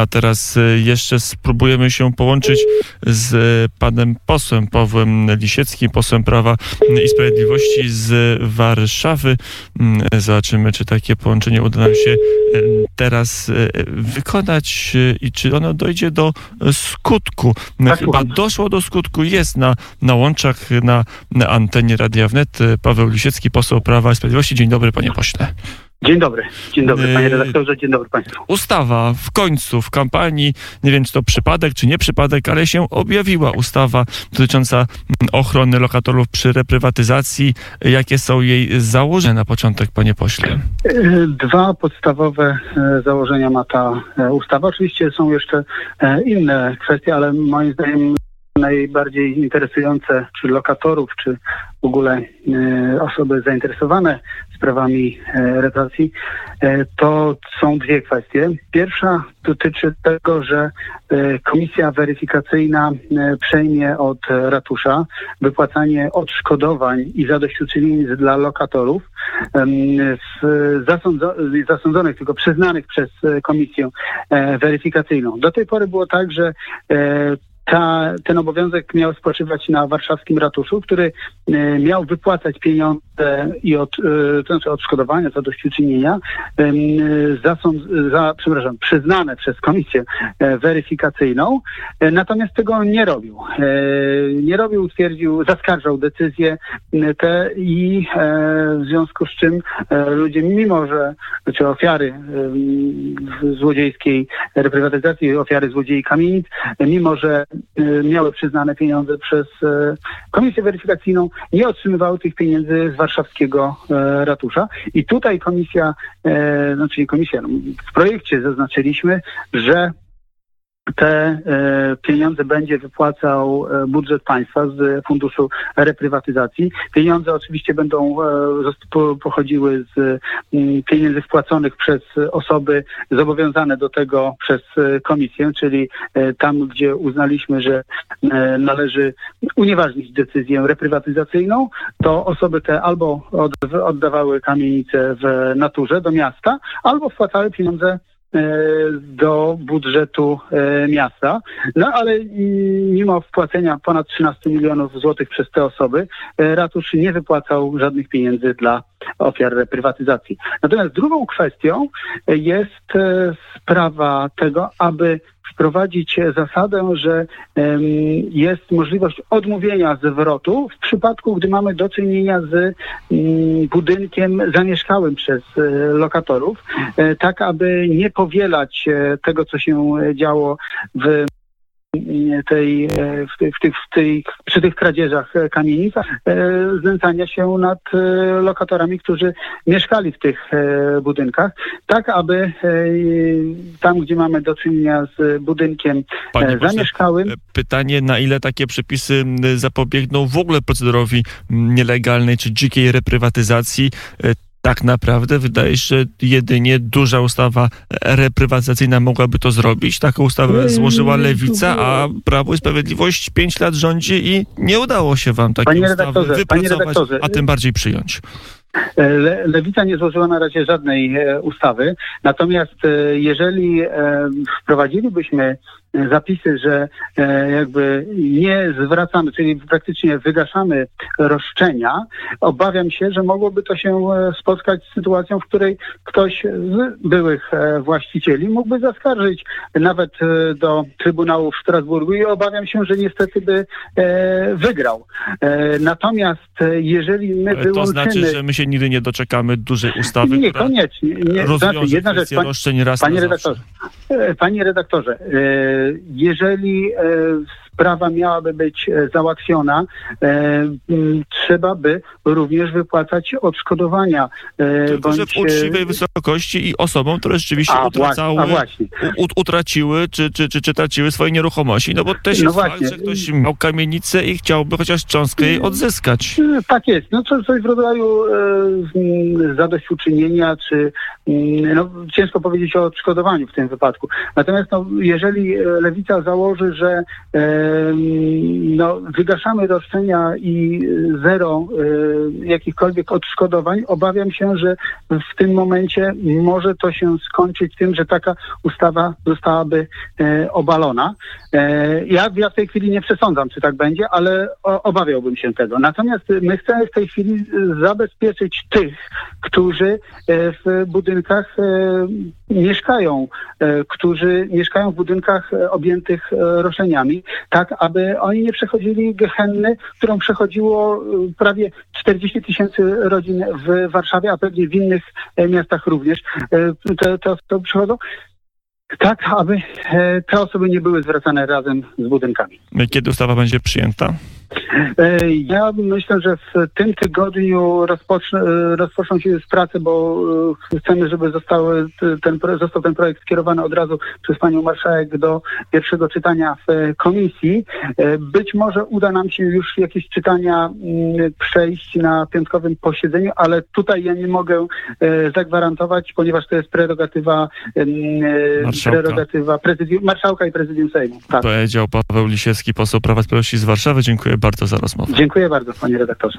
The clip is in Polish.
A teraz jeszcze spróbujemy się połączyć z panem posłem Pawłem Lisieckim, posłem Prawa i Sprawiedliwości z Warszawy. Zobaczymy, czy takie połączenie uda nam się teraz wykonać i czy ono dojdzie do skutku. Tak, Chyba doszło do skutku, jest na, na łączach, na, na antenie Radia Wnet. Paweł Lisiecki, poseł Prawa i Sprawiedliwości. Dzień dobry, panie pośle. Dzień dobry, dzień dobry panie Yy, redaktorze, dzień dobry państwu. Ustawa w końcu w kampanii, nie wiem czy to przypadek, czy nie przypadek, ale się objawiła ustawa dotycząca mm, ochrony lokatorów przy reprywatyzacji. Jakie są jej założenia na początek, panie pośle? Yy, Dwa podstawowe e, założenia ma ta ustawa. Oczywiście są jeszcze inne kwestie, ale moim zdaniem najbardziej interesujące czy lokatorów, czy w ogóle e, osoby zainteresowane sprawami e, e, to są dwie kwestie. Pierwsza dotyczy tego, że e, komisja weryfikacyjna e, przejmie od ratusza wypłacanie odszkodowań i zadośćuczynień dla lokatorów zasądzo, zasądzonych, tylko przyznanych przez e, komisję weryfikacyjną. Do tej pory było tak, że ta, ten obowiązek miał spoczywać na warszawskim ratuszu, który e, miał wypłacać pieniądze i od, znaczy odszkodowania, zadośćuczynienia em, zasąd, za, przepraszam, przyznane przez komisję e, weryfikacyjną, e, natomiast tego nie robił. E, nie robił, twierdził, zaskarżał decyzje m, te i w związku z czym ludzie, mimo że, czy ofiary złodziejskiej reprywatyzacji, ofiary złodziei kamienic, mimo że miały przyznane pieniądze przez komisję weryfikacyjną, nie otrzymywały tych pieniędzy z warszawskiego e, ratusza. I tutaj komisja, e, znaczy nie komisja, no, w projekcie zaznaczyliśmy, że te e, pieniądze będzie wypłacał e, budżet państwa z funduszu reprywatyzacji. Pieniądze oczywiście będą e, pochodziły z mm, pieniędzy wpłaconych przez osoby zobowiązane do tego przez komisję, czyli tam, gdzie uznaliśmy, że należy unieważnić decyzję reprywatyzacyjną, to osoby te albo od, oddawały kamienice w naturze do miasta, albo wpłacały pieniądze do budżetu e, miasta. No ale mimo wpłacenia ponad 13 milionów złotych przez te osoby, e, ratusz nie wypłacał żadnych pieniędzy dla ofiar reprywatyzacji. Natomiast drugą kwestią e, jest e, sprawa tego, aby wprowadzić zasadę, że jest możliwość odmówienia zwrotu w przypadku, gdy mamy do czynienia z mm, budynkiem zamieszkałym przez e, lokatorów, e, tak aby nie powielać e, tego, co się działo w tej, e, w, tej, w, tych, w tej, przy tych kradzieżach e, kamienic, e, znęcania się nad lokatorami, którzy mieszkali w tych budynkach, tak aby tam, gdzie mamy do czynienia z budynkiem Panie e, pośle, zamieszkałym, Pytanie, na ile takie przepisy zapobiegną w ogóle procederowi nielegalnej czy dzikiej reprywatyzacji? Tak naprawdę wydaje się, że jedynie duża ustawa reprywatyzacyjna mogłaby to zrobić. Taką ustawę złożyła Lewica, a Prawo i Sprawiedliwość pięć lat rządzi i nie udało się wam takiej Panie ustawy wypracować, a tym bardziej przyjąć. E, Le, Lewica nie złożyła na razie żadnej e, ustawy, natomiast e, jeżeli e, wprowadzilibyśmy zapisy, że e, jakby nie zwracamy, czyli praktycznie wygaszamy roszczenia, obawiam się, że mogłoby to się e, spotkać z sytuacją, w której ktoś z byłych e, właścicieli mógłby zaskarżyć nawet do Trybunału w Strasburgu i obawiam się, że niestety by wygrał. Natomiast jeżeli my Ale to wyłączymy... znaczy, że my się nigdy nie doczekamy dużej ustawy, która Niekoniecznie. Nie, znaczy, rozwiąże jedna rzecz, pan, roszczeń raz panie redaktorze, panie redaktorze, e, jeżeli e, sprawa miałaby być e, załatwiona, e, trzeba by również wypłacać odszkodowania. e, Tylko, że w bądź, uczciwej wysokości i osobom, które rzeczywiście a, utracały, a właśnie. u, utraciły czy, czy, czy, czy traciły swoje nieruchomości. No bo też No jest właśnie. fakt, że ktoś miał kamienicę i chciałby chociaż cząstkę jej odzyskać. Tak jest. No coś, coś w rodzaju e, zadośćuczynienia, czy mm, no, ciężko powiedzieć o odszkodowaniu w tym wypadku. Natomiast no, jeżeli lewica założy, że e, no, wygaszamy roszczenia i zero e, jakichkolwiek odszkodowań, obawiam się, że w tym momencie może to się skończyć tym, że taka ustawa zostałaby e, obalona. E, ja, ja w tej chwili nie przesądzam, czy tak będzie, ale obawiałbym się tego. Natomiast my chcemy w tej chwili zabezpieczyć tych, którzy e, w budynkach e, mieszkają, e, którzy mieszkają w budynkach e, objętych e, roszczeniami, tak aby oni nie przechodzili gehenny, którą przechodziło e, prawie 40 tysięcy rodzin w Warszawie, a pewnie w innych e, miastach również. E, Te, te osoby przychodzą. Tak, aby e, te osoby nie były zwracane razem z budynkami. Kiedy ustawa będzie przyjęta? E, Ja myślę, że w tym tygodniu rozpocznie, e, rozpoczną się już prace, bo e, chcemy, żeby zostały, ten, został ten projekt skierowany od razu przez panią marszałek do pierwszego czytania w komisji. Być może uda nam się już jakieś czytania mm, przejść na piątkowym posiedzeniu, ale tutaj ja nie mogę zagwarantować, ponieważ to jest prerogatywa, e, Marszałka. prerogatywa prezydium, marszałka i prezydium Sejmu. Tak. Powiedział Paweł Lisiecki, poseł Prawa Sprawiedliwości z Warszawy. Dziękuję bardzo za rozmowę. Dziękuję bardzo, panie redaktorze.